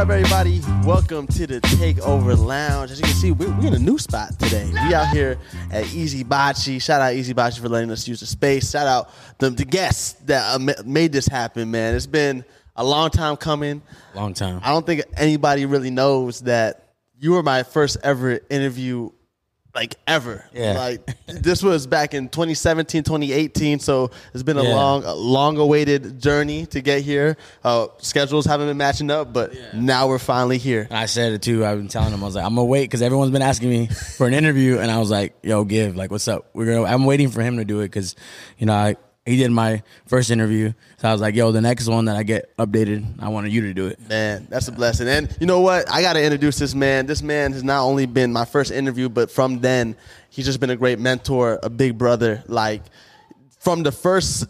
up, everybody? Welcome to the Takeover Lounge. As you can see, we're, we're in a new spot today. We out here at Easy Bocce. Shout out Easy Bocce for letting us use the space. Shout out the, the guests that uh, made this happen, man. It's been a long time coming. Long time. I don't think anybody really knows that you were my first ever interview, like ever. Yeah. Like this was back in 2017, 2018. So it's been a Yeah. long, a long awaited journey to get here. Uh, schedules haven't been matching up, but now we're finally here. I said it too. I've been telling them I was like, I'm gonna wait because everyone's been asking me for an interview, and I was like, Yo, give like, what's up? We're gonna. I'm waiting for him to do it because, you know, I, he did my first interview, so I was like, Yo, the next one that I get updated, I wanted you to do it. Man, that's a blessing. And you know what? I got to introduce this man. This man has not only been my first interview, but from then, he's just been a great mentor, a big brother. Like, from the first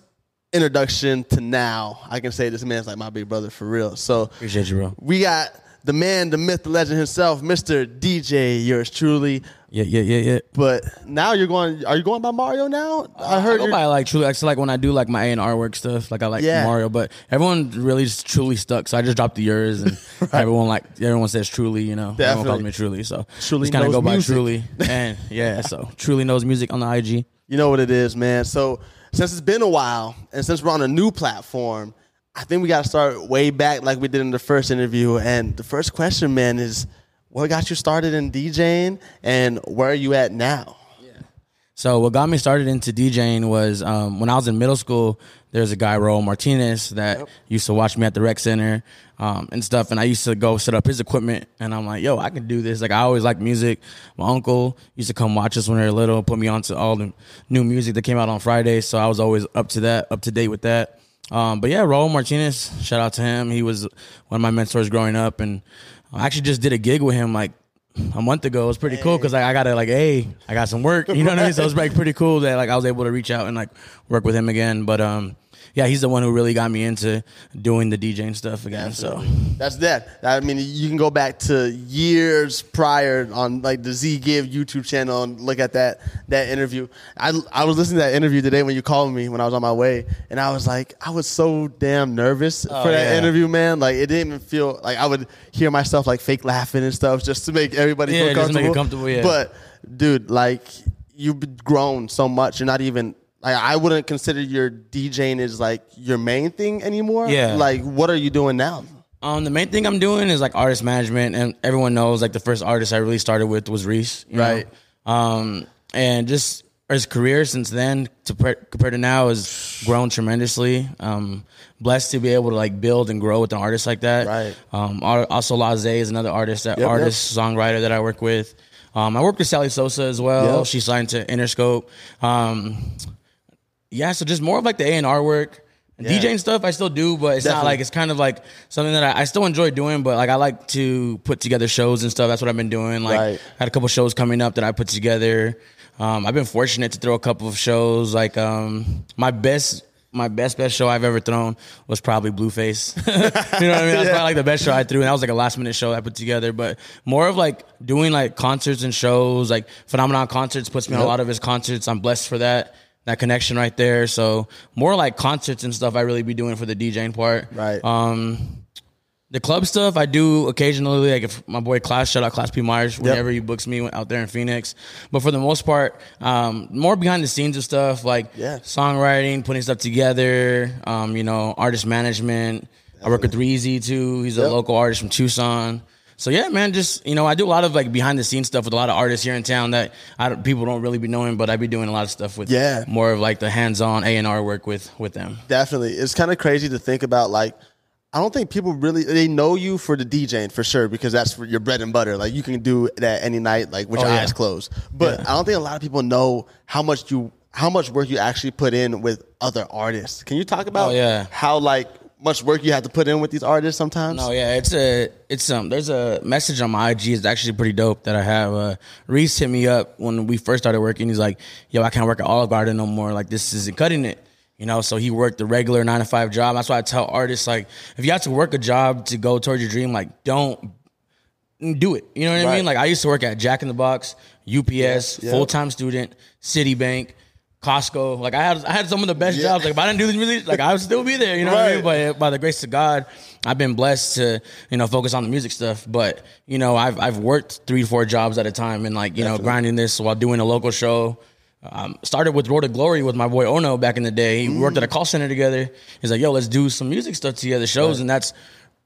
introduction to now, I can say this man's like my big brother for real. So, Appreciate you, bro. we got the man, the myth, the legend himself, Mr. DJ, yours truly. Yeah, yeah, yeah, yeah. But now you're going, are you going by Mario now? I I heard go by like truly. Actually, like when I do like my A and R work stuff, like I like Yeah. Mario, but everyone really just truly stuck. So I just dropped the yours, and everyone like everyone says truly. You know, everyone calls Definitely. me truly. So Truly just kind of go by music. truly, and yeah, so truly knows music on the IG. You know what it is, man. So since it's been a while, and since we're on a new platform, I think we got to start way back, like we did in the first interview. And the first question, man, is what got you started in DJing, and where are you at now? So what got me started into DJing was um, when I was in middle school. There's a guy, Raul Martinez, that used to watch me at the rec center um, and stuff. And I used to go set up his equipment, and I'm like, "Yo, I can do this." Like I always liked music. My uncle used to come watch us when we were little, put me onto all the new music that came out on Fridays. So I was always up to that, up to date with that. Um, but yeah, Raul Martinez, shout out to him. He was one of my mentors growing up, and I actually just did a gig with him like a month ago. It was pretty cool because like, I got to like, hey, I got some work. You know what I mean? So it was like pretty cool that like I was able to reach out and like work with him again. But um, yeah, he's the one who really got me into doing the DJing stuff again. So That's that. I mean, you can go back to years prior on like the Z Give YouTube channel and look at that that interview. I I was listening to that interview today when you called me when I was on my way, and I was like, I was so damn nervous oh, for that Oh, yeah. interview, man. Like it didn't even feel like I would hear myself like fake laughing and stuff just to make everybody Yeah, feel just comfortable. make it comfortable, yeah. But dude, like you've grown so much. You're not even. Like, I wouldn't consider your DJing is like your main thing anymore. Yeah. Like, what are you doing now? Um, the main thing I'm doing is like artist management, and everyone knows like the first artist I really started with was Reese, you know? Right. Um, and just his career since then to pre- compared to now has grown tremendously. Um, blessed to be able to like build and grow with an artist like that. Right. Um, also Laze is another artist, that Yep, yep. artist songwriter that I work with. Um, I work with Sally Sosa as well. Yep. She signed to Interscope. Um, yeah, so just more of like the A and R work. Yeah. DJing stuff I still do, but it's not like it's kind of like something that I, I still enjoy doing. But like I like to put together shows and stuff. That's what I've been doing. Like Right. I had a couple shows coming up that I put together. Um, I've been fortunate to throw a couple of shows. Like um, my best. My best best show I've ever thrown was probably Blueface. you know what I mean? That's probably like the best show I threw, and that was like a last minute show I put together. But more of like doing like concerts and shows, like Phenomenon Concerts puts me on a lot of his concerts. I'm blessed for that that connection right there. So more like concerts and stuff I really be doing for the DJing part. Right. Um the club stuff I do occasionally, like if my boy Class, shout out Class P Myers, whenever he books me out there in Phoenix. But for the most part, um, more behind the scenes of stuff like Yeah. songwriting, putting stuff together, um, you know, artist management. I work with Reezy too. He's a local artist from Tucson. So yeah, man, just you know, I do a lot of like behind the scenes stuff with a lot of artists here in town that I don't, people don't really be knowing, but I be doing a lot of stuff with Yeah. more of like the hands-on A and R work with with them. Definitely. It's kind of crazy to think about like I don't think people really they know you for the DJing for sure because that's for your bread and butter. Like you can do that any night, like with Oh, your yeah. eyes closed. But Yeah. I don't think a lot of people know how much you how much work you actually put in with other artists. Can you talk about Oh, yeah. how like much work you have to put in with these artists sometimes? No, yeah, it's a it's um there's a message on my IG. It's actually pretty dope that I have. Uh, Reese hit me up when we first started working. He's like, "Yo, I can't work at Olive Garden no more. Like this isn't cutting it." You know, so he worked the regular nine to five job. That's why I tell artists like, if you have to work a job to go towards your dream, like don't do it. You know what I mean? Like I used to work at Jack in the Box, UPS, yeah. full time student, Citibank. Costco. Like I had I had some of the best Yeah. jobs. Like if I didn't do this music, like I would still be there. You know what I mean? But by the grace of God, I've been blessed to you know focus on the music stuff. But you know I've I've worked three four jobs at a time and like you know grinding this while doing a local show. Um, started with Road to Glory with my boy Ono back in the day. We worked at a call center together. He's like, "Yo, let's do some music stuff together, shows," and that's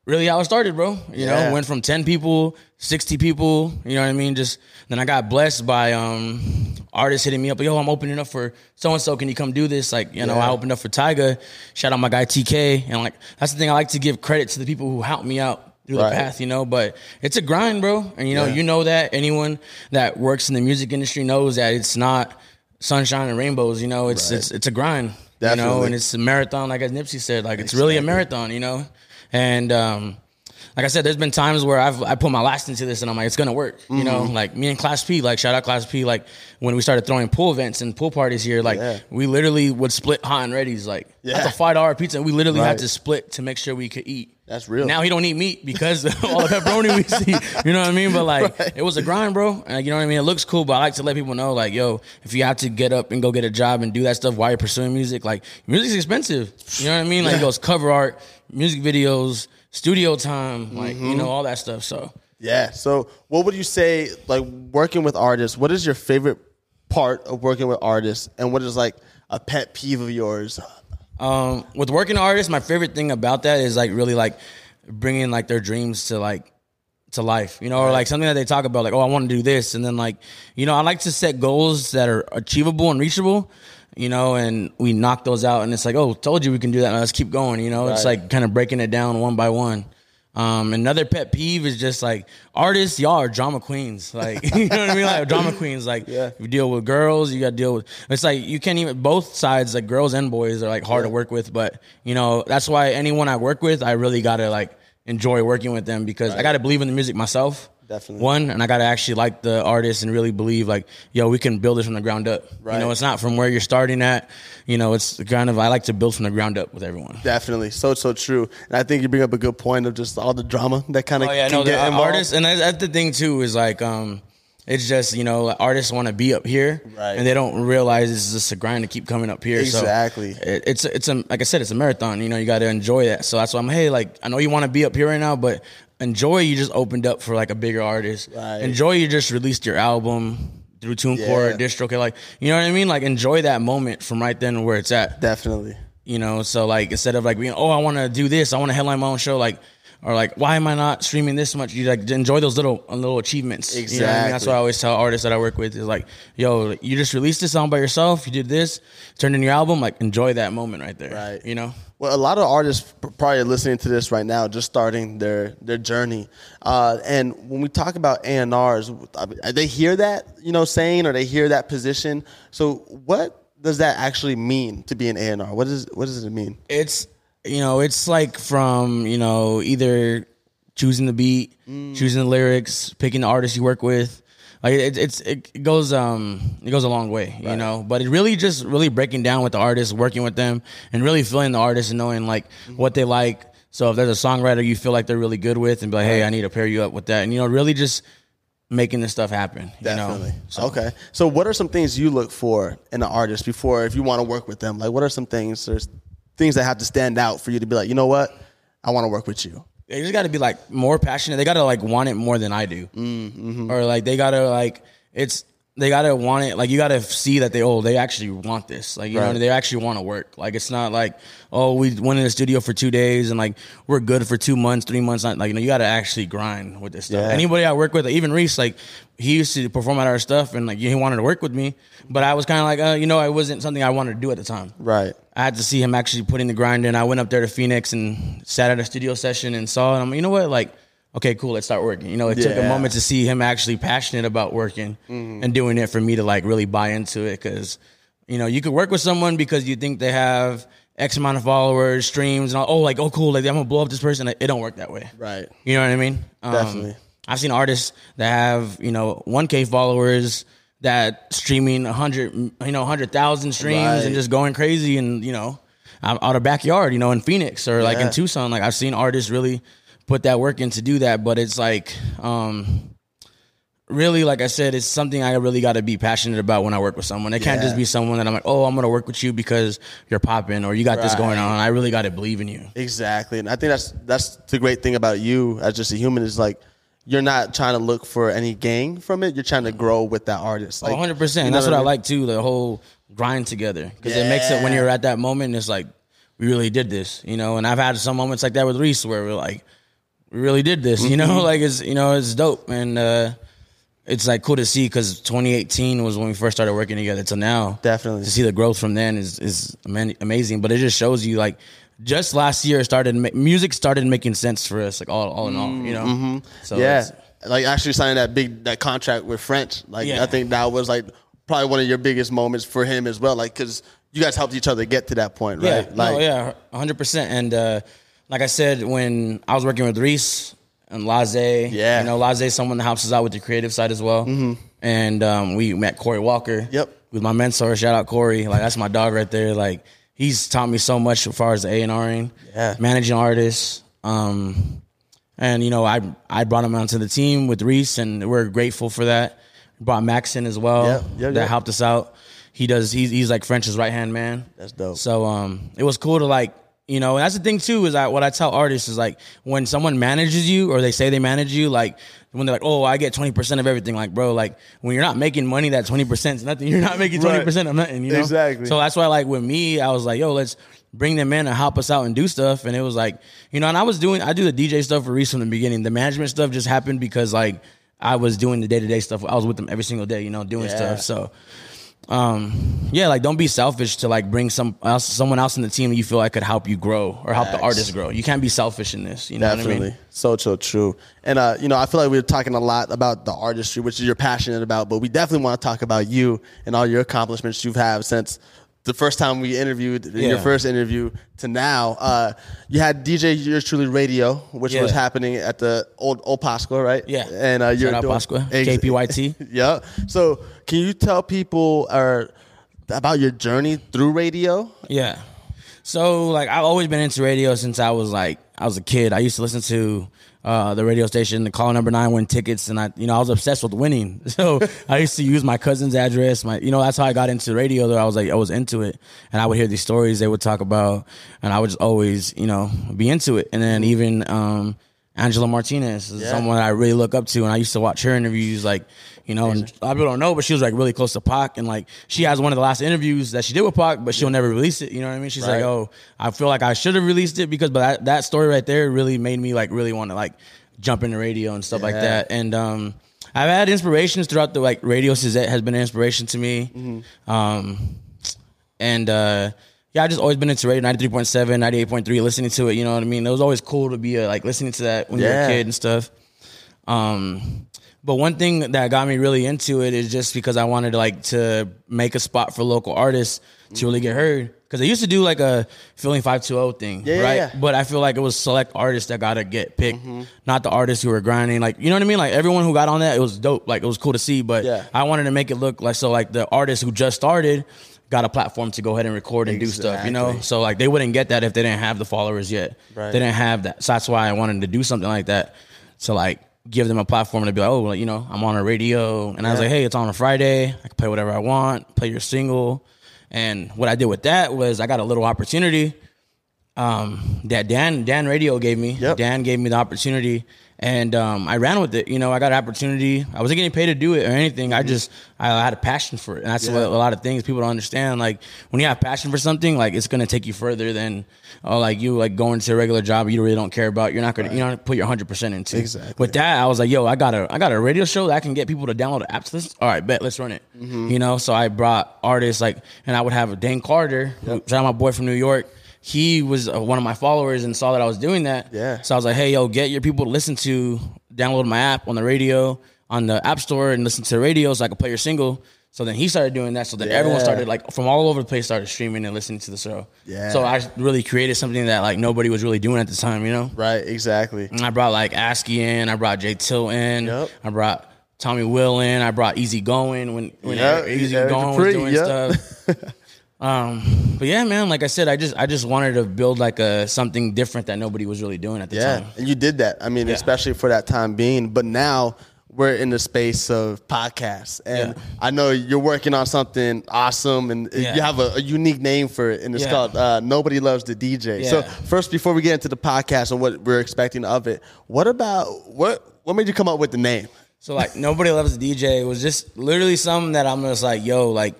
really how it started, bro. You Yeah. know, went from ten people, sixty people. You know what I mean? Just then I got blessed by um artists hitting me up. Yo, I'm opening up for so and so. Can you come do this? Like, you know, Yeah. I opened up for Tyga. Shout out my guy TK, and like that's the thing. I like to give credit to the people who helped me out through Right. the path. You know, but it's a grind, bro. And you know, Yeah. you know that anyone that works in the music industry knows that it's not sunshine and rainbows. You know, it's Right. it's it's a grind. You know, and it's a marathon, like as Nipsey said. Like it's really a marathon. You know, and um, like I said, there's been times where I've I put my last into this and I'm like, it's gonna work. You know, Mm-hmm. like me and Class P, like shout out Class P, like when we started throwing pool events and pool parties here, like Yeah. we literally would split hot and ready's. Like Yeah. that's a five dollar pizza. We literally Right. had to split to make sure we could eat. That's real. Now he don't eat meat because of all the pepperoni we see. You know what I mean? But like, it was a grind, bro. And you know what I mean? It looks cool, but I like to let people know, like, yo, if you have to get up and go get a job and do that stuff while you're pursuing music, like, music's expensive. You know what I mean? Like, it goes cover art, music videos, studio time, like, Mm-hmm. you know, all that stuff. So, Yeah. So, what would you say, like working with artists? What is your favorite part of working with artists, and what is like a pet peeve of yours? um, with working artists, my favorite thing about that is like really like bringing like their dreams to like to life, you know, or like something that they talk about, like, oh, I want to do this, and then like, you know, I like to set goals that are achievable and reachable, you know, and we knock those out, and it's like, oh, told you we can do that, now let's keep going, you know, it's like kind of breaking it down one by one. Um, another pet peeve is just like artists, y'all are drama queens. Like, you know what I mean? Like drama queens. Like, Yeah. you deal with girls, you got to deal with. It's like you can't even. Both sides, like girls and boys, are like hard to work with. But you know, that's why anyone I work with, I really gotta like enjoy working with them because I gotta believe in the music myself. Definitely. One, and I gotta actually like the artist and really believe like, yo, we can build this from the ground up. Right. You know, it's not from where you're starting at. You know, it's kind of I like to build from the ground up with everyone. Definitely, so so true. And I think you bring up a good point of just all the drama that kind of Oh yeah, can no, get the involved. artists, and that's, the thing too. Is like, um, it's just you know, artists want to be up here, Right. and they don't realize it's just a grind to keep coming up here. So Exactly. it, it's it's a like I said, it's a marathon. You know, you got to enjoy that. So that's why I'm hey, like I know you want to be up here right now, but enjoy you just opened up for like a bigger artist. Right. Enjoy you just released your album through TuneCore, Yeah. DistroKid, like you know what I mean. Like enjoy that moment from right then where it's at Definitely. you know so like instead of like being oh i want to do this i want to headline my own show like or like why am i not streaming this much you like enjoy those little uh, little achievements you know I mean? that's Exactly. what i always tell artists that i work with is like yo you just released this song by yourself you did this turned in your album like enjoy that moment right there Right. you know Well, a lot of artists probably listening to this right now, just starting their their journey. Uh, and when we talk about A and R's, they hear that you know saying, or they hear that position. So, what does that actually mean to be an A and R? What does what does it mean? it's you know it's like from you know either choosing the beat choosing the lyrics picking the artist you work with like it, it's it goes um it goes a long way you know but it really just really breaking down with the artist working with them and really feeling the artist and knowing like what they like so if there's a songwriter you feel like they're really good with and be like hey i need to pair you up with that and you know really just making this stuff happen you Definitely. know so Okay. So, what are some things you look for in an artist before, if you want to work with them? Like, what are some things? There's things that have to stand out for you to be like, you know what, I want to work with you. they just got to be like more passionate. They got to like want it more than I do, mm-hmm. or like they got to like it's they got to want it. Like you got to see that they oh they actually want this. Like you Right. know they actually want to work. Like it's not like oh we went in the studio for two days and like we're good for two months, three months. Not like you know you got to actually grind with this stuff. Yeah. Anybody I work with, even Reese, like he used to perform at our stuff and like he wanted to work with me, but I was kind of like uh, you know it wasn't something I wanted to do at the time. Right. I had to see him actually putting the grind in. I went up there to Phoenix and sat at a studio session and saw it. I'm like, you know what? Like, okay, cool, let's start working. You know, it took a moment to see him actually passionate about working and doing it for me to like really buy into it. Cause, you know, you could work with someone because you think they have X amount of followers, streams, and all, oh, like, oh, cool, like I'm gonna blow up this person. It don't work that way. Right. You know what I mean? Um, Definitely. I've seen artists that have you know 1K followers that streaming 100 you know 100,000 streams Right. and just going crazy and you know out, of backyard you know in Phoenix or like in Tucson like I've seen artists really put that work in to do that but it's like um really, like I said, it's something I really got to be passionate about when I work with someone. It can't Yeah. just be someone that I'm like, oh, I'm gonna work with you because you're popping or you got this going on. I really got to believe in you. Exactly, and I think that's that's the great thing about you as just a human is like you're not trying to look for any gain from it. You're trying to grow with that artist. Like, 100. percent That's what I mean? like too. The whole grind together because it makes it when you're at that moment. It's like we really did this, you know. And I've had some moments like that with Reese where we're like, we really did this, you know. Mm-hmm. Like it's you know it's dope and uh, it's like cool to see because 2018 was when we first started working together. To now, Definitely. to see the growth from then is is amazing. But it just shows you like. Just last year, started music started making sense for us, like all, all in all, you know. So Mm-hmm. yeah, like actually signing that big that contract with French. Like Yeah. I think that was like probably one of your biggest moments for him as well. Like because you guys helped each other get to that point, right? Yeah, like no, yeah, hundred percent. And uh, like I said, when I was working with Reese and Laze, Yeah. Mm-hmm. you know, Laze someone that helps us out with the creative side as well. And um, we met Corey Walker. Yep. with my mentor. Shout out Corey. Like that's my dog right there. Like he's taught me so much as far as A and Ring, Yeah. managing artists. Um, and you know, I I brought him onto the team with Reese, and we're grateful for that. Brought Max in as well. Yep, yep, that yep. helped us out. He does. He's he's like French's right hand man. That's dope. So um, it was cool to like, you know, and that's the thing too is that what I tell artists is like when someone manages you or they say they manage you, like when they're like, oh, I get twenty percent of everything, like bro, like when you're not making money, that twenty percent is nothing. You're not making twenty percent of nothing, you know. Exactly. So that's why, like with me, I was like, yo, let's bring them in and help us out and do stuff. And it was like, you know, and I was doing, I do the DJ stuff for Reese from the beginning. The management stuff just happened because like I was doing the day to day stuff. I was with them every single day, you know, doing Yeah. stuff. So um yeah like don't be selfish to like bring some else someone else in the team that you feel like could help you grow or help the artist grow you can't be selfish in this you know Definitely. what i mean So so true. And uh, you know, I feel like we are talking a lot about the artistry, which you're passionate about, but we definitely want to talk about you and all your accomplishments you've had since the first time we interviewed in your first interview to now. Uh, you had DJ Yours Truly Radio, which Yeah. was happening at the old old Pascua, right? Yeah. And uh, you're Shout out doing Pascua, Ex- KPYT. yeah. So can you tell people or about your journey through radio? yeah so like i've always been into radio since i was like i was a kid i used to listen to uh, the radio station, the call number nine, win tickets, and I, you know, I was obsessed with winning. So I used to use my cousin's address. My, you know, that's how I got into radio. Though I was like, I was into it, and I would hear these stories they would talk about, and I would just always, you know, be into it. And then even um, Angela Martinez is Yeah. someone I really look up to, and I used to watch her interviews, like, you know, and a lot of people don't know, but she was like really close to Pac, and like she has one of the last interviews that she did with Pac, but she'll never release it. You know what I mean? She's Right. like, oh, I feel like I should have released it because, but that, that story right there really made me like really want to like jump into radio and stuff like that. And um, I've had inspirations throughout the like radio. Suzette has been an inspiration to me. Mm-hmm. Um, and uh, yeah, I just always been into radio 93.7, 98.3, listening to it. You know what I mean? It was always cool to be uh, like listening to that when you were a kid and stuff. Um, but one thing that got me really into it is just because I wanted to like to make a spot for local artists to really get heard. Because I used to do like a feeling five two zero thing, Yeah, yeah, right? yeah. But I feel like it was select artists that gotta get picked, not the artists who were grinding. Like you know what I mean? Like everyone who got on that, it was dope. Like it was cool to see. But Yeah. I wanted to make it look like so like the artists who just started got a platform to go ahead and record and do stuff. You know, so like they wouldn't get that if they didn't have the followers yet. Right. They didn't have that. So that's why I wanted to do something like that. To like give them a platform to be like, oh, well, you know, I'm on a radio, and I was like, hey, it's on a Friday. I can play whatever I want. Play your single. And what I did with that was I got a little opportunity um, that Dan Dan Radio gave me. Yep. Dan gave me the opportunity, and um, I ran with it. You know, I got an opportunity. I wasn't getting paid to do it or anything. I just I had a passion for it, and that's Mm-hmm. Yeah. what a lot of things people don't understand. Like when you have passion for something, like it's gonna take you further than oh, like you like going to a regular job you really don't care about. You're not gonna you know put your hundred percent into. Exactly. With that, I was like, yo, I got a I got a radio show that I can get people to download the apps. List. All right, bet let's run it. Mm-hmm. You know, so I brought artists like, and I would have Dan Carter, who shout out my boy from New York. He was uh, one of my followers and saw that I was doing that. Yeah. So I was like, hey, yo, get your people to listen to, download my app on the radio, on the app store, and listen to the radio so I could play your single. So then he started doing that. So then everyone started like from all over the place started streaming and listening to the show. Yeah. So I really created something that like nobody was really doing at the time, you know. Right, exactly. And I brought like ASCII in, I brought Jay Till in, Yep. I brought Tommy Will in, I brought Easy Going when when Yeah, Easy Going was doing yeah. stuff. um, but yeah, man, like I said, I just I just wanted to build like a something different that nobody was really doing at the Yeah, time. and you did that. I mean, Yeah. especially for that time being. But now, we're in the space of podcasts, and Yeah. I know you're working on something awesome, and Yeah. you have a, a unique name for it, and it's called uh, "Nobody Loves the DJ." So first, before we get into the podcast and what we're expecting of it, what about what what made you come up with the name? So like nobody loves the DJ it was just literally something that I'm just like, yo, like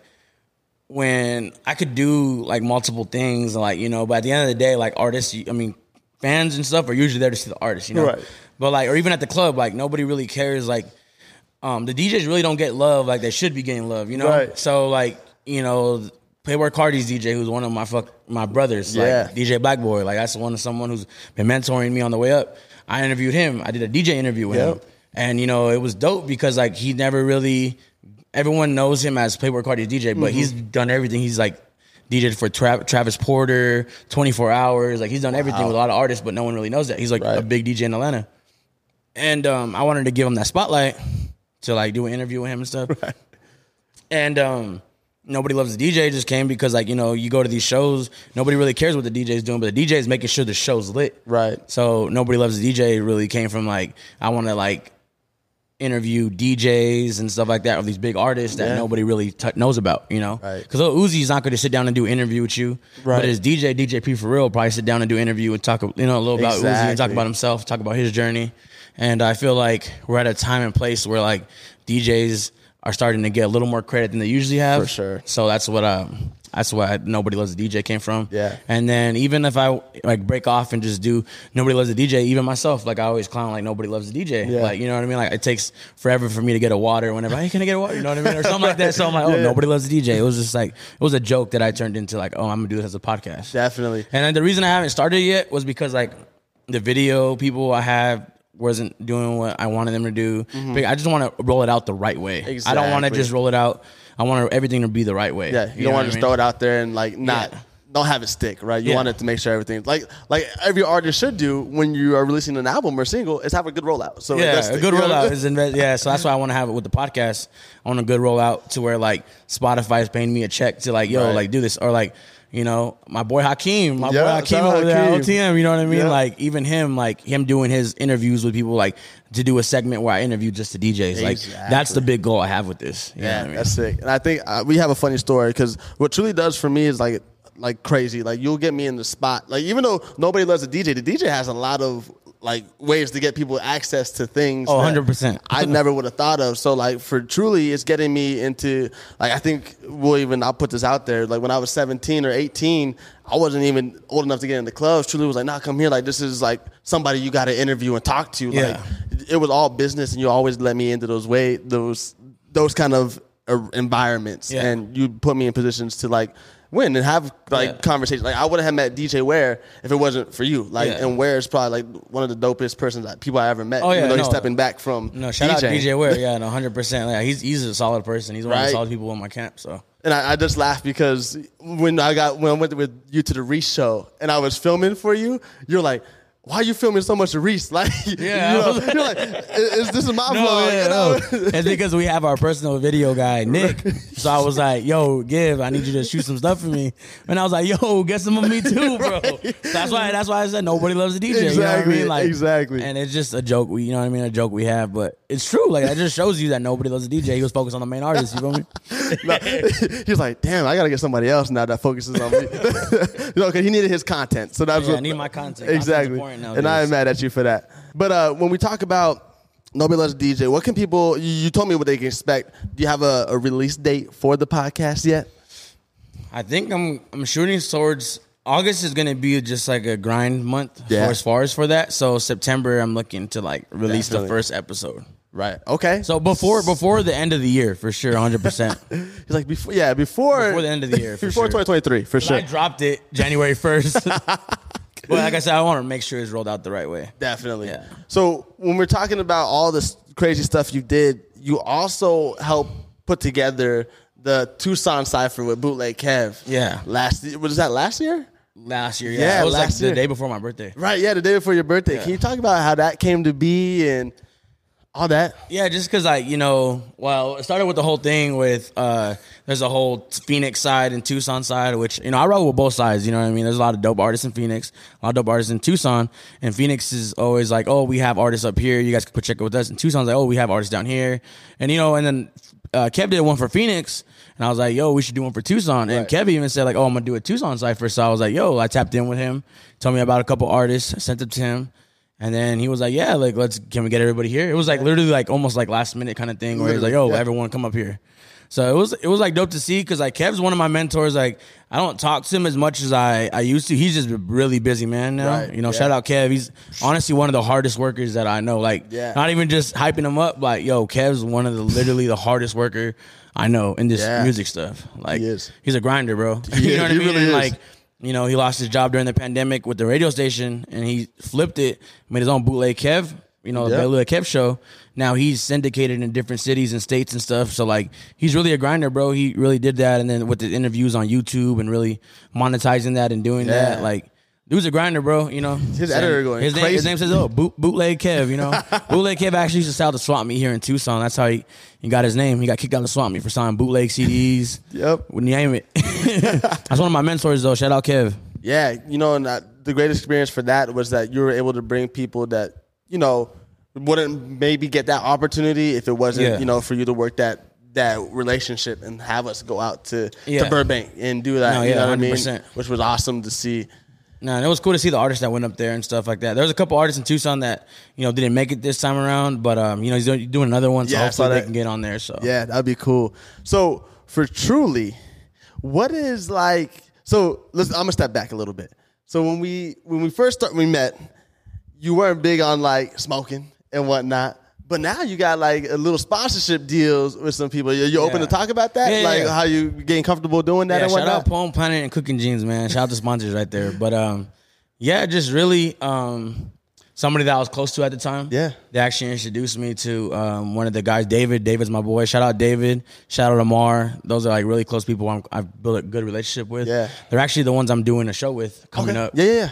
when I could do like multiple things, like you know, but at the end of the day, like artists, I mean, fans and stuff are usually there to see the artist, you know. Right. But like, or even at the club, like nobody really cares. Like, um, the DJs really don't get love like they should be getting love, you know. Right. So like, you know, Playboi Carti's DJ, who's one of my fuck my brothers, Yeah. like DJ Black Boy, like that's one of someone who's been mentoring me on the way up. I interviewed him. I did a DJ interview with him, and you know, it was dope because like he never really. Everyone knows him as Playboi Carti's DJ, but he's Mm-hmm. done everything. He's like DJed for Tra- Travis Porter, 24 Hours. Like he's done everything with a lot of artists, but no one really knows that. He's like a big DJ in Atlanta. And um, I wanted to give him that spotlight to like do an interview with him and stuff. And um, nobody loves the DJ just came because like you know you go to these shows, nobody really cares what the DJ is doing, but the DJ is making sure the show's lit. Right. So nobody loves the DJ really came from like I want to like interview DJs and stuff like that, or these big artists that Yeah. nobody really t- knows about, you know? Right. Because Uzi's not going to sit down and do an interview with you, Right. but his DJ, DJ Pforeal, probably sit down and do an interview and talk, you know, a little about Uzi and talk about himself, talk about his journey. And I feel like we're at a time and place where like DJs are starting to get a little more credit than they usually have. For sure. So that's what um that's why nobody loves the DJ came from. Yeah. And then even if I like break off and just do nobody loves the DJ, even myself, like I always clown like nobody loves the DJ. Yeah. Like you know what I mean? Like it takes forever for me to get a water whenever hey can I get a water? You know what I mean? Or something like that. So I'm like, oh Yeah. nobody loves the DJ. It was just like it was a joke that I turned into like, oh I'm gonna do this as a podcast. Definitely. And then the reason I haven't started yet was because like the video people I have wasn't doing what I wanted them to do. But I just want to roll it out the right way. I don't want to Mm-hmm. Just roll it out. I want everything to be the right way. Yeah, you, don't want to just mean? throw it out there and like not Yeah. don't have it stick, right? You Yeah. want it to make sure everything like like every artist should do when you are releasing an album or single is have a good rollout. So Yeah, that's a good rollout is inve- yeah. So that's why I want to have it with the podcast. on a good rollout to where like Spotify is paying me a check to like yo Right. like do this or like you know my boy Hakeem, my Yeah, boy Hakeem over there at OTM. You know what I mean? Yeah. Like even him, like him doing his interviews with people, like to do a segment where I interview just the DJs. Like that's the big goal I have with this. You know Yeah, I mean? that's sick. And I think uh, we have a funny story because what truly does for me is like like crazy. Like you'll get me in the spot. Like even though nobody loves a DJ, the DJ has a lot of like ways to get people access to things. Oh, 100%. I never would have thought of. So like for truly, it's getting me into like I think we'll even I'll put this out there. Like when I was 17 or 18, I wasn't even old enough to get in the clubs. Truly was like, nah, come here. Like this is like somebody you got to interview and talk to. Like Yeah. it was all business, and you always let me into those way those those kind of uh, environments, Yeah. and you put me in positions to like win and have like Yeah. conversations. Like I wouldn't have met DJ Ware if it wasn't for you. Like Yeah. and Ware is probably like one of the dopest persons that people I ever met. Oh, yeah, even though he's stepping back from No, shout out DJing. DJ Ware. Yeah, no, hundred percent. Yeah, he's he's a solid person. He's one of the solid people in my camp. So And I, I just laughed because when I got when I went with you to the Reese show and I was filming for you, you're like, "Why are you filming so much Reese?" Like, Yeah, you know, was- you're like, "Is this is my No, vlog?" yeah, you know? no. It's because we have our personal video guy, Nick. So I was like, yo, give, I need you to shoot some stuff for me. And I was like, yo, get some of me too, bro. So that's why that's why I said nobody loves the DJ. You know what I Exactly, mean? Like exactly. And it's just a joke we you know what I mean, a joke we have, but it's true. Like that just shows you that nobody loves the DJ. He was focused on the main artist, you feel me? No, he's like, damn, I gotta get somebody else now that focuses on me. you know, because he needed his content. So that's Yeah, what I need my content. Content's Important And I am mad at you for that. But uh, when we talk about nobody loves DJ, what can people? You, you told me what they can expect. Do you have a, a release date for the podcast yet? I think I'm I'm shooting towards August is gonna be just like a grind month Yeah. for as far as for that. So September I'm looking to like release Definitely. the first episode. Right. Okay. So before before the end of the year for sure, hundred percent. he's like before, yeah, before Before the end of the year, for before sure. 2023, for sure. I dropped it January first. but like I said, I want to make sure it's rolled out the right way. Definitely. Yeah. So when we're talking about all this crazy stuff you did, you also helped put together the Tucson cipher with Bootleg Kev. Yeah. Last was that last year? Last year, yeah, Yeah, it was last like year. the day before my birthday. Right. Yeah, the day before your birthday. Yeah. Can you talk about how that came to be and all that. Yeah, just because I, you know, well, it started with the whole thing with uh there's a whole Phoenix side and Tucson side, which you know I roll with both sides. You know what I mean? There's a lot of dope artists in Phoenix, a lot of dope artists in Tucson, and Phoenix is always like, oh, we have artists up here, you guys can put check it with us. And Tucson's like, oh, we have artists down here, and you know, and then uh, Kev did one for Phoenix. And I was like, yo, we should do one for Tucson. And Right. Kev even said, like, oh, I'm going to do a Tucson cipher. So I was like, yo, I tapped in with him, told me about a couple artists, sent it to him. And then he was like, yeah, like, let's, can we get everybody here? It was like literally like almost like last minute kind of thing where he was like, "Oh, yeah. everyone come up here. So it was, it was like dope to see because like Kev's one of my mentors. Like, I don't talk to him as much as I, I used to. He's just a really busy man now. Right, You know, yeah. shout out Kev. He's honestly one of the hardest workers that I know. Like, Yeah. not even just hyping him up. Like, yo, Kev's one of the literally the hardest worker I know in this Yeah. music stuff. Like, He is. he's a grinder, bro. He you know what. I mean? really like, you know, he lost his job during the pandemic with the radio station, and he flipped it, made his own bootleg Kev. You know, the Kev show. Now he's syndicated in different cities and states and stuff. So like, he's really a grinder, bro. He really did that, and then with the interviews on YouTube and really monetizing that and doing Yeah. that, like. Dude's a grinder, bro. You know His So, editor going his name. His name says, "Oh, boot, bootleg Kev." You know, bootleg Kev actually used to sell the swap meet here in Tucson. That's how he, he got his name. He got kicked out of the swap meet for selling bootleg CDs. Yep. Name it. That's one of my mentors, though. Shout out Kev. Yeah, you know, and uh, the greatest experience for that was that you were able to bring people that you know wouldn't maybe get that opportunity if it wasn't Yeah. you know for you to work that that relationship and have us go out to Yeah. to Burbank and do that. No, you yeah, know what I mean? Which was awesome to see. No, and it was cool to see the artists that went up there and stuff like that. There was a couple artists in Tucson that you know didn't make it this time around, but um, you know he's doing, doing another one, so Yeah, hopefully they that. can get on there. So Yeah, that'd be cool. So for truly, what is like? So let's. I'm gonna step back a little bit. So when we when we first start, we met, you weren't big on like smoking and whatnot. But now you got like a little sponsorship deals with some people. You, you open Yeah. to talk about that? Yeah, yeah, like yeah. how you getting comfortable doing that Yeah, and shout whatnot? out Poem Planet and Cooking Jeans, man. Shout out to sponsors right there. But um, yeah, just really um, somebody that I was close to at the time. Yeah. they actually introduced me to um, one of the guys, David. David's my boy. Shout out David. Shout out Amar. Those are like really close people I'm, I've built a good relationship with. Yeah. they're actually the ones I'm doing a show with coming Okay. up. Yeah, yeah, yeah.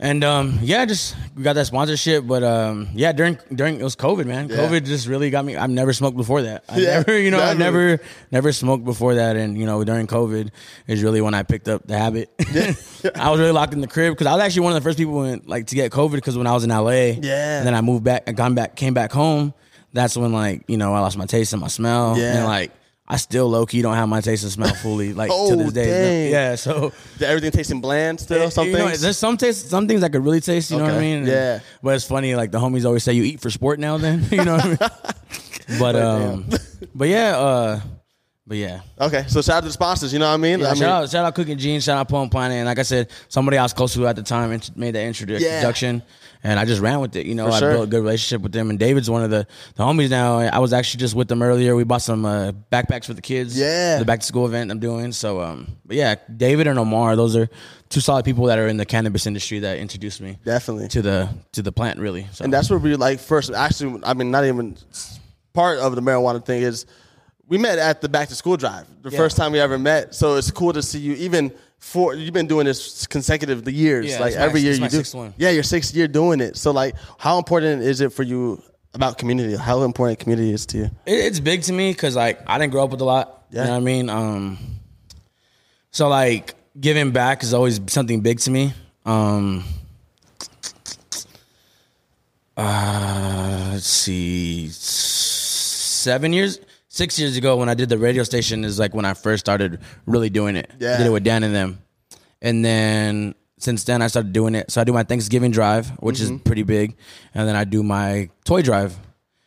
And um, yeah, just we got that sponsorship, but um, yeah, during during it was COVID, man. Yeah. COVID just really got me. I've never smoked before that. I Yeah, never, you know, I never never smoked before that, and you know, during COVID is really when I picked up the habit. I was really locked in the crib because I was actually one of the first people when, like to get COVID because when I was in LA, Yeah. and then I moved back, I gone back, came back home. That's when like you know I lost my taste and my smell, Yeah. and like. I still low key don't have my taste and smell fully, like to Oh, this day. dang. Yeah, so Everything tasting bland still. Some you know, there's some taste, some things I could really taste. You know what I mean? Yeah. But it's funny, like the homies always say, you eat for sport now. Then you know what I mean? But um, but yeah, uh, but yeah. okay, so shout out to the sponsors. You know what I mean? Yeah, I mean, shout out, shout out Cooking Jeans, shout out Poem Planet, and like I said, somebody I was close to at the time made that introdu- Yeah. And I just ran with it. You know, I built a good relationship with them, and David's one of the, the homies now. I was actually just with them earlier. We bought some uh, backpacks for the kids. Yeah. the back to school event I'm doing. So, um, but yeah, David and Omar, those are two solid people that are in the cannabis industry that introduced me Definitely. to the to the plant, really. So And that's where we like first. Actually, I mean, not even part of the marijuana thing is we met at the back to school drive. The Yeah. first time we ever met. So it's cool to see you. Even for you've been doing this consecutive years. Yeah, like it's my- every year you do. sixth one. Yeah, your sixth year doing it. So like, how important is it for you about community? How important community is to you? it, it's big to me because like I didn't grow up with a lot. Yeah. You know what I mean? Um, so like giving back is always something big to me. Um, uh, let's see, seven years, six years ago when I did the radio station is like when I first started really doing it. Yeah. did it with Dan and them, and then since then I started doing it. So I do my Thanksgiving drive, which is mm-hmm. pretty big, and then I do my toy drive.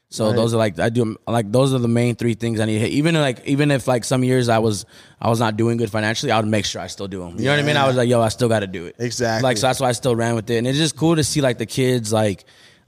So Right. those are like I do like those are the main three things I need to hit. Even like even if like some years I was I was not doing good financially, I would make sure I still do them. You know what I mean? I was like, yo, I still got to do it. Exactly. Like so that's why I still ran with it, and it's just cool to see like the kids like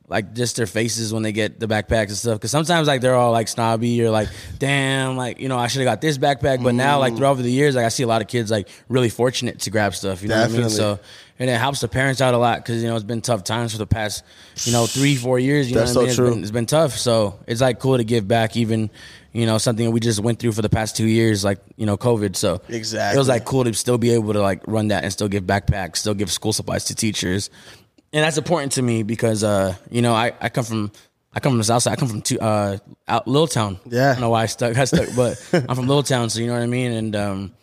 like just their faces when they get the backpacks and stuff. Because sometimes like they're all like snobby or like, damn, like you know I should have got this backpack. But now Mm. like throughout the years, like I see a lot of kids like really fortunate to grab stuff. You know what I mean? So and it helps the parents out a lot because you know it's been tough times for the past you know three four years. You That's know what I mean? true. It's been, it's been tough. So it's like cool to give back even. You know something we just went through for the past two years, like you know COVID. So Exactly. it was like cool to still be able to like run that and still give backpacks, still give school supplies to teachers, and that's important to me because uh, you know I, I come from I come from the south side. I come from two, uh, out Little Town. Yeah. I don't know why I stuck. I stuck, but I'm from Little Town, so you know what I mean. And um,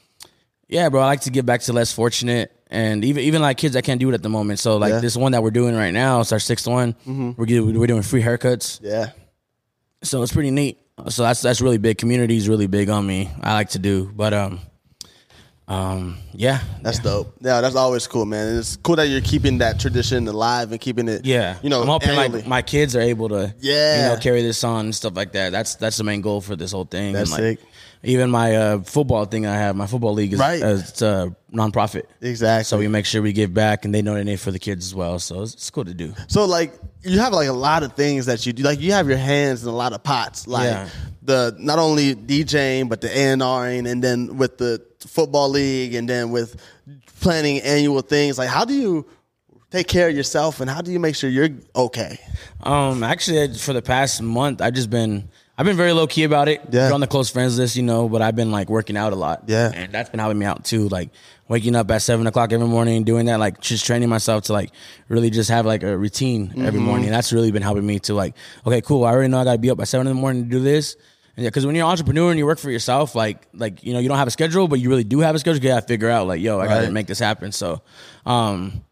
yeah, bro, I like to give back to less fortunate, and even even like kids that can't do it at the moment. So like Yeah. Mm-hmm. this one that we're doing right now, it's our sixth one. We're getting, we're doing free haircuts, Yeah. so it's pretty neat. So that's that's really big. Community is really big on me. I like to do, but um, um, yeah, That's dope. Yeah, that's always cool, man. It's cool that you're keeping that tradition alive and keeping it. Yeah, you know, I'm hoping annually. like my kids are able to, Yeah. you know, carry this on and stuff like that. That's that's the main goal for this whole thing. That's and like, sick. Even my uh, football thing I have, my football league is Right. uh, it's a nonprofit. Exactly. So we make sure we give back, and they donate for the kids as well. So it's, it's cool to do. So like you have like a lot of things that you do. Like you have your hands in a lot of pots. Like Yeah. the not only DJing but the ANRing and then with the football league and then with planning annual things. Like how do you take care of yourself and how do you make sure you're okay? Um, actually, for the past month, I've just been I've been very low key about it. Yeah. You're on the close friends list, you know, but I've been like working out a lot. Yeah. and that's been helping me out too. Like waking up at seven o'clock every morning, doing that, like just training myself to like really just have like a routine every Mm-hmm. morning. That's really been helping me to like, okay, cool. I already know I got to be up by seven in the morning to do this. Yeah, because when you're an entrepreneur and you work for yourself, like like you know you don't have a schedule, but you really do have a schedule. You gotta figure out like, yo, I gotta Right. make this happen. So, um,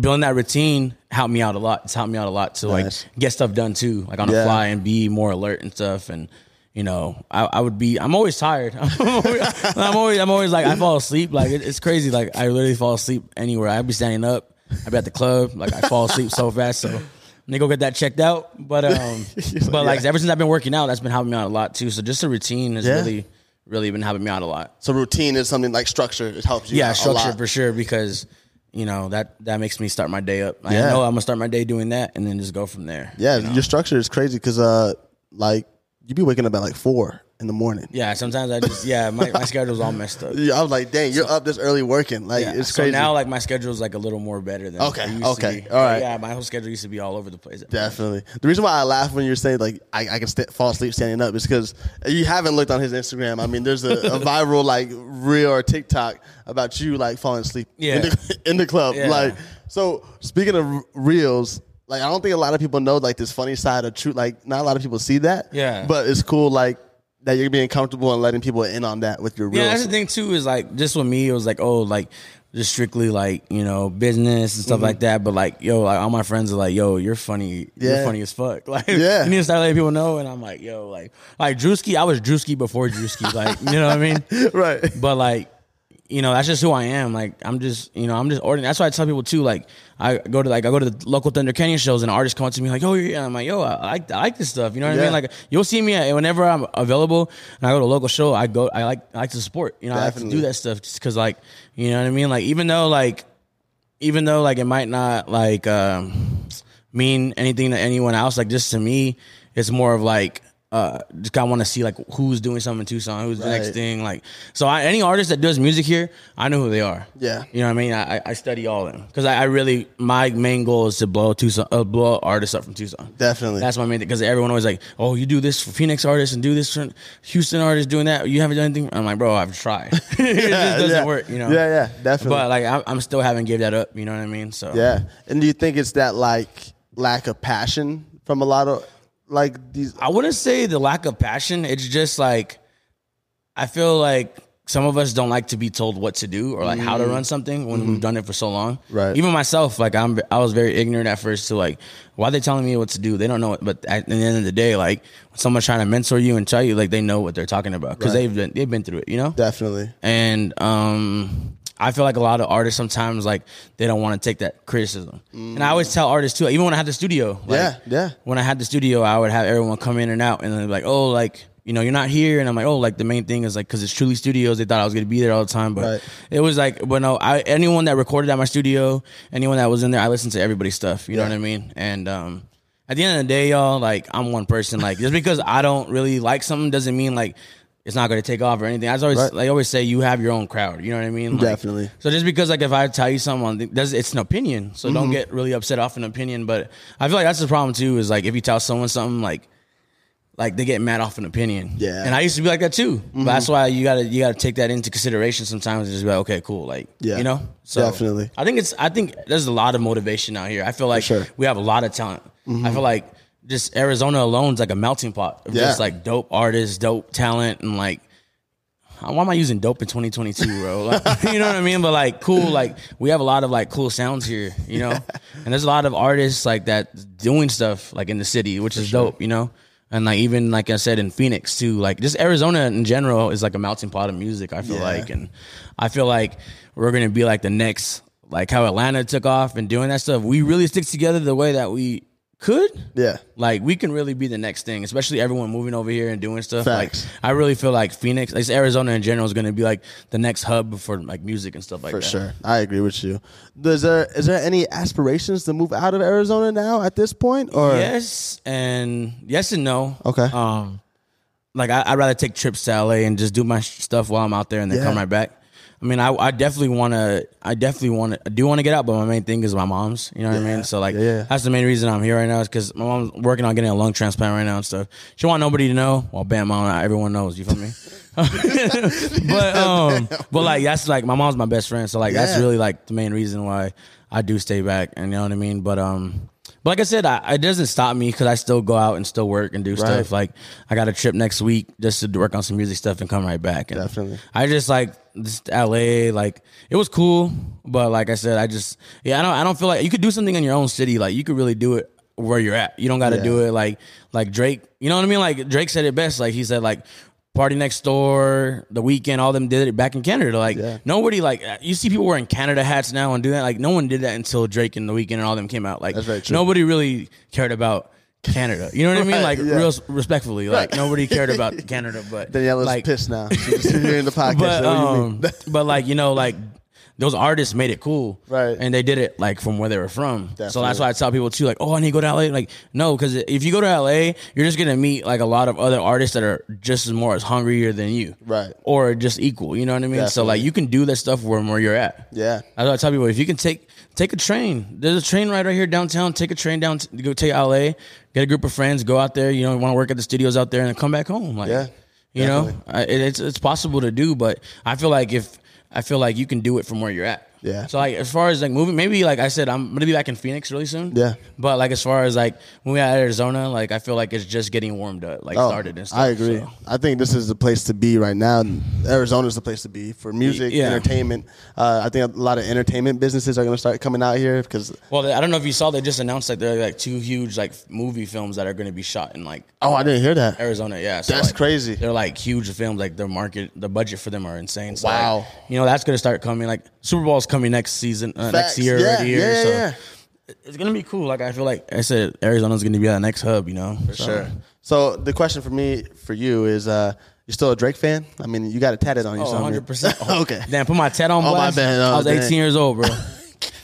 building that routine helped me out a lot. It's helped me out a lot to Nice. like get stuff done too, like on Yeah. the fly and be more alert and stuff. And you know, I, I would be. I'm always tired. I'm always, I'm always. I'm always like I fall asleep. Like it, it's crazy. Like I literally fall asleep anywhere. I'd be standing up. I'd be at the club. Like I fall asleep so fast. So. Me go get that checked out. But um, but like ever since I've been working out, that's been helping me out a lot too. So just a routine has Yeah. really, really been helping me out a lot. So routine is something like structure. It helps you. Yeah, out a structure lot. for sure because you know that that makes me start my day up. I Yeah. know I'm gonna start my day doing that and then just go from there. Yeah, your structure is crazy because uh, like you be waking up at like four in the morning. yeah. Sometimes I just yeah my, my schedule's all messed up. Yeah, I was like, dang, you're up this early working. Like Yeah, it's crazy. so now like my schedule's like a little more better than Okay, it used okay, to be. all right. Yeah, my whole schedule used to be all over the place. Definitely. The reason why I laugh when you're saying like I, I can st- fall asleep standing up is because you haven't looked on his Instagram. I mean, there's a, a viral like reel or TikTok about you like falling asleep Yeah. in, the, in the club. Yeah. Like, so speaking of reels, like I don't think a lot of people know like this funny side of truth. Like, not a lot of people see that. Yeah. But it's cool like that you're being comfortable and letting people in on that with your reels. Yeah, that's the thing too. Is like just with me, it was like oh, like just strictly like you know business and stuff Mm-hmm. like that. But like yo, like all my friends are like yo, you're funny. Yeah. You're funny as fuck. Like Yeah. you need to start letting people know. And I'm like yo, like like Drewski, I was Drewski before Drewski. like you know what I mean? right. But like, you know, that's just who I am. Like, I'm just, you know, I'm just ordinary. That's why I tell people too. Like, I go to like I go to the local Thunder Canyon shows, and artists come up to me like, "Oh, yeah." I'm like, "Yo, I like I like this stuff." You know what I mean? Like, you'll see me at, whenever I'm available, and I go to a local show. I go. I like I like to support. You know, I like to do that stuff just because, like, you know what I mean? Like, even though like, even though like it might not like um, mean anything to anyone else, like just to me, it's more of like. Uh, just kind of want to see like who's doing something in Tucson, who's the next thing. Like, so I, any artist that does music here, I know who they are. Yeah. you know what I mean. I, I- I study all of them because I, I really my main goal is to blow Tucson, uh, blow artists up from Tucson. Definitely. That's my main thing because everyone always like, oh, you do this for Phoenix artists and do this for Houston artists doing that. You haven't done anything. I'm like, bro, I've tried. it just doesn't yeah. work, you know. Yeah, yeah, definitely. But like, I'm, I'm still haven't gave that up. You know what I mean? So Yeah. And do you think it's that like lack of passion from a lot of like these I wouldn't say the lack of passion. It's just like I feel like some of us don't like to be told what to do or like how to run something when we've done it for so long. Mm-hmm. Right. Even myself, like I'm, I was very ignorant at first to like why are they telling me what to do. They don't know it, but at the end of the day, like when someone's trying to mentor you and tell you, like they know what they're talking about because Right. they've been they've been through it. You know. definitely. And um, I feel like a lot of artists sometimes like they don't want to take that criticism. And I always tell artists too, even when I had the studio, like, Yeah, yeah. When I had the studio, I would have everyone come in and out, and they're like, "Oh, like you know, you're not here," and I'm like, "Oh, like the main thing is like because it's Truly Studios, they thought I was gonna be there all the time, but Right. it was like, but no, I anyone that recorded at my studio, anyone that was in there, I listened to everybody's stuff. You know what I mean? And um, at the end of the day, y'all, like I'm one person. Like just because I don't really like something doesn't mean like it's not going to take off or anything. I always Right. like I always say you have your own crowd. You know what I mean? Like, Definitely. So just because like if I tell you someone, it's an opinion. So Mm-hmm. don't get really upset off an opinion. But I feel like that's the problem too. Is like if you tell someone something like. Like they get mad off an opinion, Yeah. Mm-hmm. and I used to be like that too. But that's why you gotta you gotta take that into consideration sometimes. And just be like, okay, cool, like Yeah. you know. So Definitely. I think it's I think there's a lot of motivation out here. I feel like sure. Mm-hmm. we have a lot of talent. I feel like just Arizona alone is like a melting pot of Yeah. just like dope artists, dope talent, and like. Uh, why am I using dope in 2022, bro? Like, you know what I mean? But like, cool. Like, we have a lot of like cool sounds here, you know. and there's a lot of artists like that doing stuff like in the city, which is dope, you know. And like even like I said in Phoenix too, like just Arizona in general is like a melting pot of music. I feel Yeah. like, and I feel like we're gonna be like the next, like how Atlanta took off and doing that stuff. We really stick together the way that we could. Yeah. Like we can really be the next thing, especially everyone moving over here and doing stuff. Facts. Like I really feel like Phoenix, like Arizona in general, is going to be like the next hub for like music and stuff like For that. For sure. I agree with you. Is there is there any aspirations to move out of Arizona now at this point? Or Yes and yes and no. Okay. Um, like I, I'd rather take trips to LA and just do my sh- stuff while I'm out there and then Yeah. come right back. I mean, I, I definitely want to. I definitely want to. I do want to get out, but my main thing is my mom's. You know what I mean? So like, Yeah, yeah. that's the main reason I'm here right now is because my mom's working on getting a lung transplant right now and stuff. She want nobody to know. Well, bam, mom, everyone knows. You feel me? but um, but like that's like my mom's my best friend, so like that's really like the main reason why I do stay back. And you know what I mean? But um, but like I said, I, it doesn't stop me because I still go out and still work and do stuff. Like I got a trip next week just to work on some music stuff and come right back. And Definitely. I just like just LA, like it was cool, but like I said, I just yeah, I don't I don't feel like you could do something in your own city. Like you could really do it where you're at. You don't got to Yeah. do it like like Drake. You know what I mean? Like Drake said it best. Like he said like. PARTYNEXTDOOR, the Weeknd, all them did it back in Canada. Like Yeah. nobody, like you see people wearing Canada hats now and doing that. Like no one did that until Drake and the Weeknd and all them came out. Like That's very true. nobody really cared about Canada. You know what I mean? Like yeah. real respectfully, like nobody cared about Canada. But Daniela's like, pissed now. She's hearing the podcast. but What do you mean? um, but like you know, like those artists made it cool, Right. And they did it like from where they were from. So that's why I tell people too, like, oh, I need to go to LA. Like, no, because if you go to LA, you're just gonna meet like a lot of other artists that are just as more as hungrier than you, Right. Or just equal. You know what I mean? So like, you can do that stuff where where you're at. yeah. That's what I tell people. If you can take take a train, there's a train right right here downtown. Take a train down to go to LA. Get a group of friends. Go out there. You know, want to work at the studios out there, and then come back home. Like, Yeah, you know, definitely. I, it's it's possible to do, but I feel like if I feel like you can do it from where you're at. Yeah. So like as far as like moving, maybe like I said, I'm gonna be back in Phoenix really soon. Yeah. But like as far as like when we at Arizona, like I feel like it's just getting warmed up, like Oh, started and stuff. I agree. so. I think this is the place to be right now. Arizona's the place to be for music, Yeah. entertainment. Uh, I think a lot of entertainment businesses are going to start coming out here because. Well, I don't know if you saw they just announced like there are like two huge like movie films that are going to be shot in like Oh, I didn't hear that. Arizona, yeah. So, That's like, crazy. They're like huge films. Like their market, the budget for them are insane. So, Wow. like, you know that's gonna start coming. Like Super Bowl's coming next season, uh, next year Yeah, already here. yeah, so yeah. it's gonna be cool. Like I feel like I said, Arizona's gonna be the next hub. You know, for Sure. So the question for me, for you, is: uh, You still a Drake fan? I mean, you got it tatted on you. Oh, 100 percent. okay. Damn, put my tat on Oh, my blast. bad. Oh, I was dang. 18 years old, bro.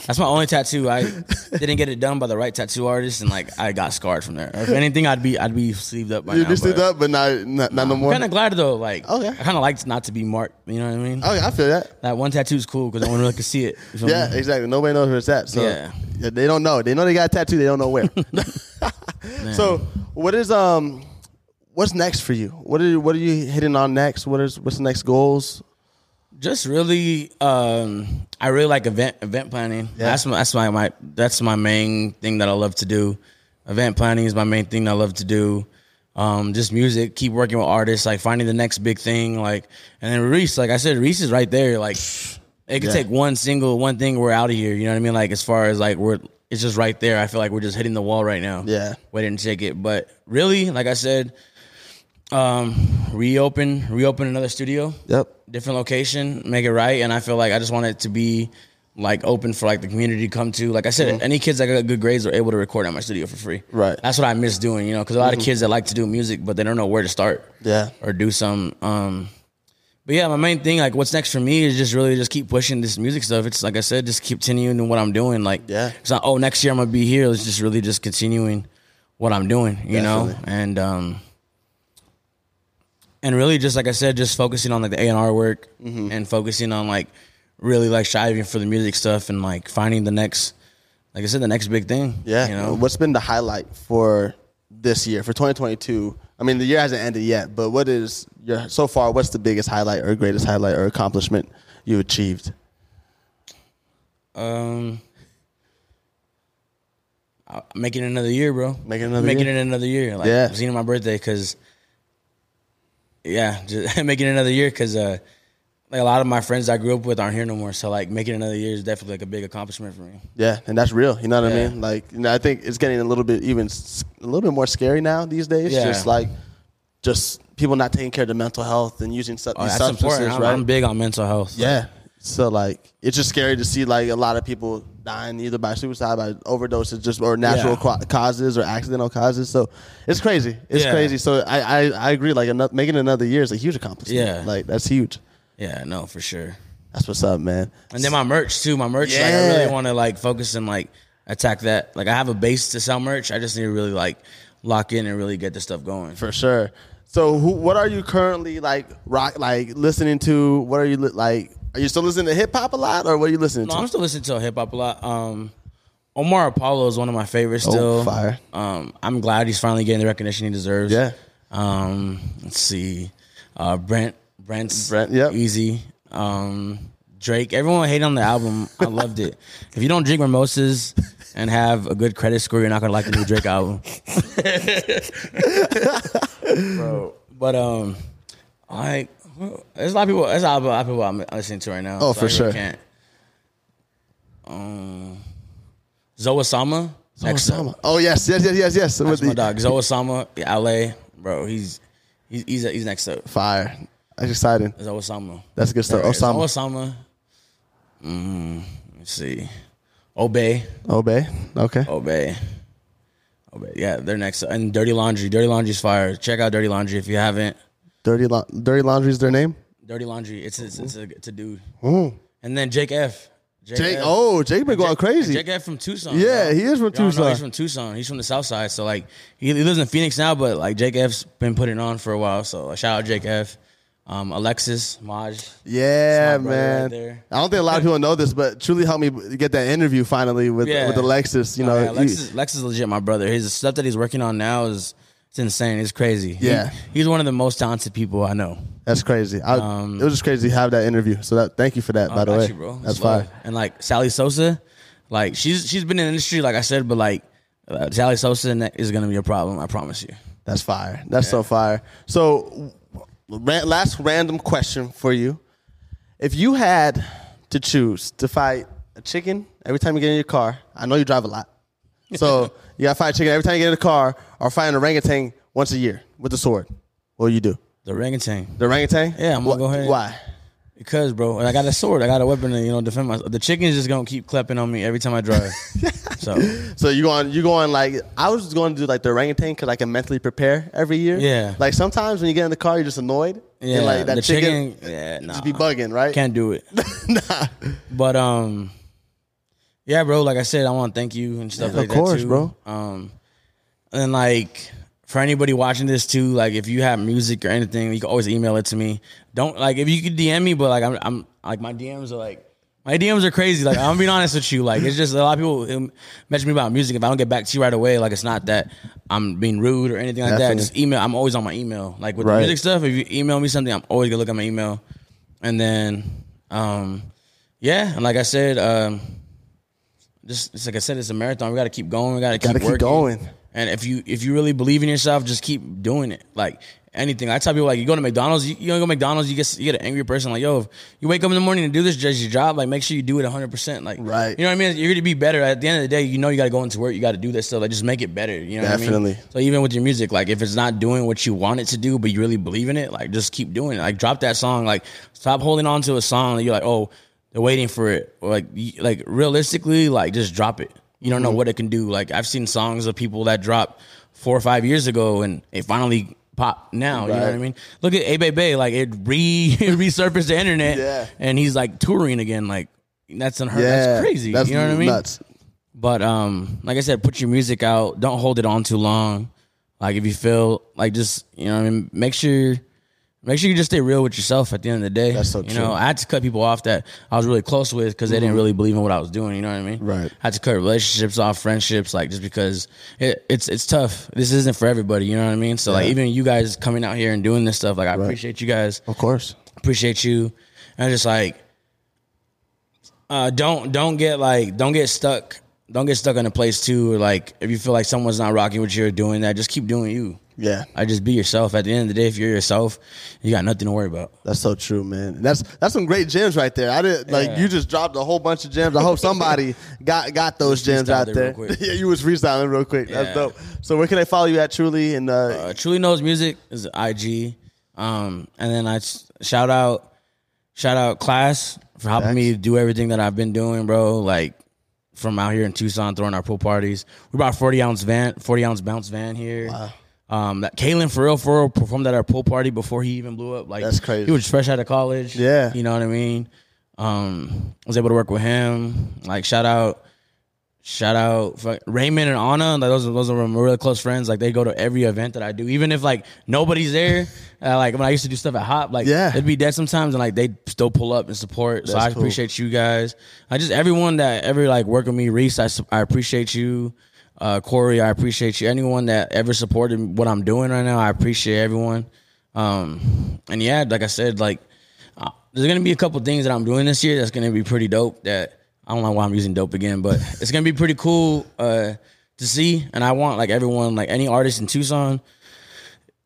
That's my only tattoo. I didn't get it done by the right tattoo artist, and like I got scarred from there. If anything, I'd be I'd be sleeved up by You now. just did that, but not not, not no more. Kind of glad though. Like, Okay. I kind of liked not to be marked. You know what I mean? Oh, okay, I feel that. That one tattoo's cool because no one really can see it. You Yeah, me? exactly. Nobody knows where it's at. So Yeah. they don't know. They know they got a tattoo. They don't know where. so what is um, what's next for you? What are what are you hitting on next? What is what's the next goals? Just really, um, I really like event event planning. Yeah. That's my that's my, my that's my main thing that I love to do. Event planning is my main thing that I love to do. Um, just music, keep working with artists, like finding the next big thing, like and then Reese, like I said, Reese is right there. Like it could Yeah. take one single one thing, we're out of here. You know what I mean? Like as far as like we're it's just right there. I feel like we're just hitting the wall right now. Yeah. waiting to take it. But really, like I said, um, reopen reopen another studio Yep. Different location, make it right. And I feel like I just want it to be like open for like the community to come to. Like I said, any kids that got good grades are able to record at my studio for free. Right. That's what I miss doing, you know, because a lot of kids that like to do music, but they don't know where to start. Yeah. Or do some. Um, but yeah, my main thing, like what's next for me is just really just keep pushing this music stuff. It's like I said, just keep continuing what I'm doing. Like, Yeah. it's not, oh, next year I'm gonna be here. It's just really just continuing what I'm doing, you know? And um and really just like I said, just focusing on like the A and R work Mm-hmm. and focusing on like really like striving for the music stuff and like finding the next like I said, the next big thing. Yeah. You know? What's been the highlight for this year for 2022? I mean, the year hasn't ended yet, but what is your so far? What's the biggest highlight or greatest highlight or accomplishment you achieved? Um, making it another year, bro. Making another making year? it another year. Like, Yeah. Seeing my birthday because, yeah, just making another year because uh, like a lot of my friends I grew up with aren't here no more. So like making another year is definitely like a big accomplishment for me. Yeah, and that's real. You know what I mean? Like, you know, I think it's getting a little bit even a little bit more scary now these days. Yeah. Just like, just people not taking care of their mental health and using su- Oh, these that's substances, important. I'm, right? I'm big on mental health. Yeah. So like, it's just scary to see like a lot of people dying either by suicide, by overdoses, just or natural Yeah. ca- causes or accidental causes. So it's crazy. It's Yeah. crazy. So I, I I agree. Like another, making another year is a huge accomplishment. Yeah. Like that's huge. yeah, no, for sure. That's what's up, man. And then my merch too. My merch, like I really want to like focus and like attack that. Like I have a base to sell merch. I just need to really like lock in and really get this stuff going. For sure. So, who, what are you currently like rock like listening to? What are you like? Are you still listening to hip hop a lot, or what are you listening No, to? I'm still listening to hip hop a lot. Um, Omar Apollo is one of my favorites. Oh, Still, fire. Um, I'm glad he's finally getting the recognition he deserves. Yeah. Um, let's see, uh, Brent, Brent's Brent, yep. easy. Um, Drake. Everyone hated on the album. I loved it. If you don't drink mimosas and have a good credit score, you're not gonna like the new Drake album. Bro, but um, like there's a lot of people. There's a lot of people I'm listening to right now. Oh, so for I really sure. Can't. Um, Zoe Osama. Next up. Osama. Oh yes, yes, yes, yes, yes. That's With my the dog. Zoe Sama, LA, bro. He's he's he's, he's next up. fire. That's exciting. Zoe Osama. That's a good stuff. Zoe Osama. Osama. Mm, let's see. Obey. Obey. Okay. Obey. Obey. Yeah, they're next. And Dirty Laundry. Dirty Laundry's fire. Check out Dirty Laundry if you haven't. Dirty, La- Dirty Laundry is their name. Dirty Laundry. It's it's, it's, a, it's a dude. And then Jake F. Jake. Oh, Jake been going Jake- crazy. Jake F from Tucson. Yeah, bro. he is from Y'all know Tucson. he's from Tucson. He's from the South Side. So like he, he lives in Phoenix now, but like Jake F's been putting on for a while. So like, shout out Jake F. Um, Alexis Maj. Yeah, That's my brother man. right. I don't think a lot of people know this, but truly helped me get that interview finally with Yeah. with Alexis. You know, Oh, yeah, he- Alexis, Alexis is legit my brother. His stuff that he's working on now is it's insane. It's crazy. He- Yeah. he's one of the most talented people I know. that's crazy. I, Um, it was just crazy to have that interview. So that thank you for that. by the way, you, bro. that's fine. And like Sally Sosa, like she's she's been in the industry, like I said, but like uh, Sally Sosa is gonna be a problem. I promise you. That's fire. That's so fire. So, ra- last random question for you: If you had to choose to fight a chicken every time you get in your car, I know you drive a lot, so you got to fight a chicken every time you get in the car, or fighting an orangutan once a year with a sword. What will you do? The orangutan. The orangutan? Yeah, I'm gonna Wh- go ahead. Why? Because, bro, I got a sword. I got a weapon to, you know, defend myself. The chicken's just gonna keep clapping on me every time I drive. so, So you going? You going like? I was just going to do like the orangutan because I can mentally prepare every year. Yeah. Like sometimes when you get in the car, you're just annoyed. yeah, And like that the chicken, chicken, yeah, nah, just be bugging, right? can't do it. nah. But um, yeah, bro. Like I said, I want to thank you and stuff Yeah, like of course, that too, bro. Um, and like for anybody watching this too, like if you have music or anything, you can always email it to me. Don't like if you could DM me, but like I'm, I'm like my DMs are like. My DMs are crazy. Like I'm being honest with you. Like it's just a lot of people who message me about music. If I don't get back to you right away, like it's not that I'm being rude or anything like Definitely. that. Just email. I'm always on my email. Like with Right. the music stuff, if you email me something, I'm always gonna look at my email. And then, um, yeah, and like I said, um, just, just like I said, it's a marathon. We got to keep going. We got to keep keep working. going. And if you if you really believe in yourself, just keep doing it. Like anything, I tell people like you go to McDonald's, you, you go to McDonald's, you get you get an angry person like yo, if you wake up in the morning and do this just your job, like make sure you do it 100. percent Like Right. you know what I mean. You're gonna be better at the end of the day. You know you got to go into work. You got to do this stuff. Like just make it better. You know what I Definitely. mean. So even with your music, like if it's not doing what you want it to do, but you really believe in it, like just keep doing it. Like drop that song. Like stop holding on to a song that you're like, oh, they're waiting for it. Like, like realistically, like just drop it. You don't know what it can do. Like I've seen songs of people that dropped four or five years ago, and it finally pop now. You know what I mean? Look at A Bay like it re it resurfaced the internet, Yeah. and he's like touring again. Like that's unheard. Yeah, That's crazy. That's you know what I mean? Nuts. But um, like I said, put your music out. Don't hold it on too long. Like if you feel like just you know, what I mean, make sure make sure you just stay real with yourself. At the end of the day, That's so you true. know, I had to cut people off that I was really close with because they didn't really believe in what I was doing. You know what I mean? Mm-hmm. Right. I had to cut relationships off, friendships, like just because it, it's it's tough. This isn't for everybody. You know what I mean? So like even you guys coming out here and doing this stuff, like I appreciate you guys Of course. appreciate you and just like uh don't don't get like don't get stuck don't get stuck in a place too. Like if you feel like someone's not rocking what you're doing, that just keep doing you. Yeah. I just be yourself. At the end of the day, if you're yourself, you got nothing to worry about. That's so true, man. That's that's some great gems right there. I did like Yeah. you just dropped a whole bunch of gems. I hope somebody got got those gems out there. yeah, you was freestyling real quick. That's dope. So where can they follow you at truly and uh, Uh, Truly knows music is IG, um, and then I shout out, shout out class for helping me do everything that I've been doing, bro. Like from out here in Tucson, throwing our pool parties. We brought forty ounce van, forty ounce bounce van here. Um, that Kalan for real, for real performed at our pool party before he even blew up. Like That's crazy. He was fresh out of college. Yeah. you know what I mean. Um, was able to work with him. Like shout out, shout out Raymond and Anna. Like those are those are my really close friends. Like they go to every event that I do, even if like nobody's there. Uh, like when I used to do stuff at Hop, like Yeah. it'd be dead sometimes, and like they still pull up and support. so I cool. appreciate you guys. I just everyone that ever like work with me, Reese. I, I appreciate you. Uh, Corey, I appreciate you. Anyone that ever supported what I'm doing right now, I appreciate everyone. Um, and yeah, like I said, like uh, there's gonna be a couple things that I'm doing this year that's gonna be pretty dope. That I don't know why I'm using dope again, but it's gonna be pretty cool uh, to see. And I want like everyone, like any artist in Tucson,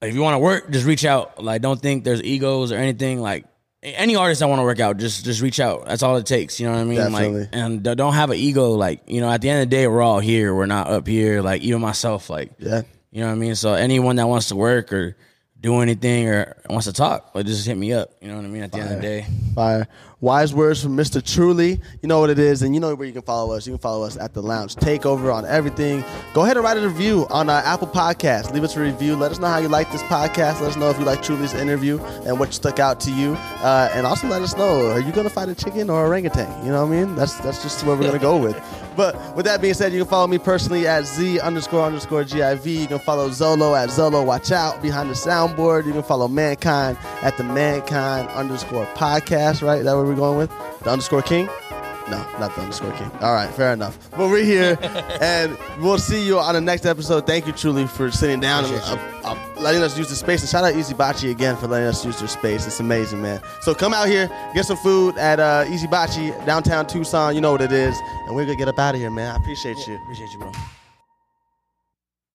if you want to work, just reach out. Like don't think there's egos or anything. Like any artist I want to work out, just just reach out. That's all it takes. You know what I mean? Definitely. Like and don't have an ego. Like you know, at the end of the day, we're all here. We're not up here. Like even myself. Like yeah. you know what I mean? So anyone that wants to work or do anything or wants to talk, like just hit me up. You know what I mean? At the end of the day. Fire. Wise words from Mr. Truly. You know what it is, and you know where you can follow us. You can follow us at the Lounge Takeover on everything. Go ahead and write a review on our Apple Podcast. Leave us a review. Let us know how you like this podcast. Let us know if you like Truly's interview and what stuck out to you. Uh, and also let us know: Are you going to fight a chicken or a orangutan? You know what I mean? That's that's just what we're going to go with. But with that being said, you can follow me personally at Z underscore underscore GIV. You can follow Zolo at Zolo Watch Out behind the soundboard. You can follow Mankind at the Mankind underscore podcast, right? That what we're going with? The underscore king? No, not the underscore king. All right, fair enough. But we're here, and we'll see you on the next episode. Thank you, truly, for sitting down and uh, uh, letting us use the space. And shout out Easy Bachi again for letting us use their space. It's amazing, man. So come out here, get some food at uh, Easy Bachi, downtown Tucson. You know what it is. And we're going to get up out of here, man. I appreciate you. Appreciate you, bro.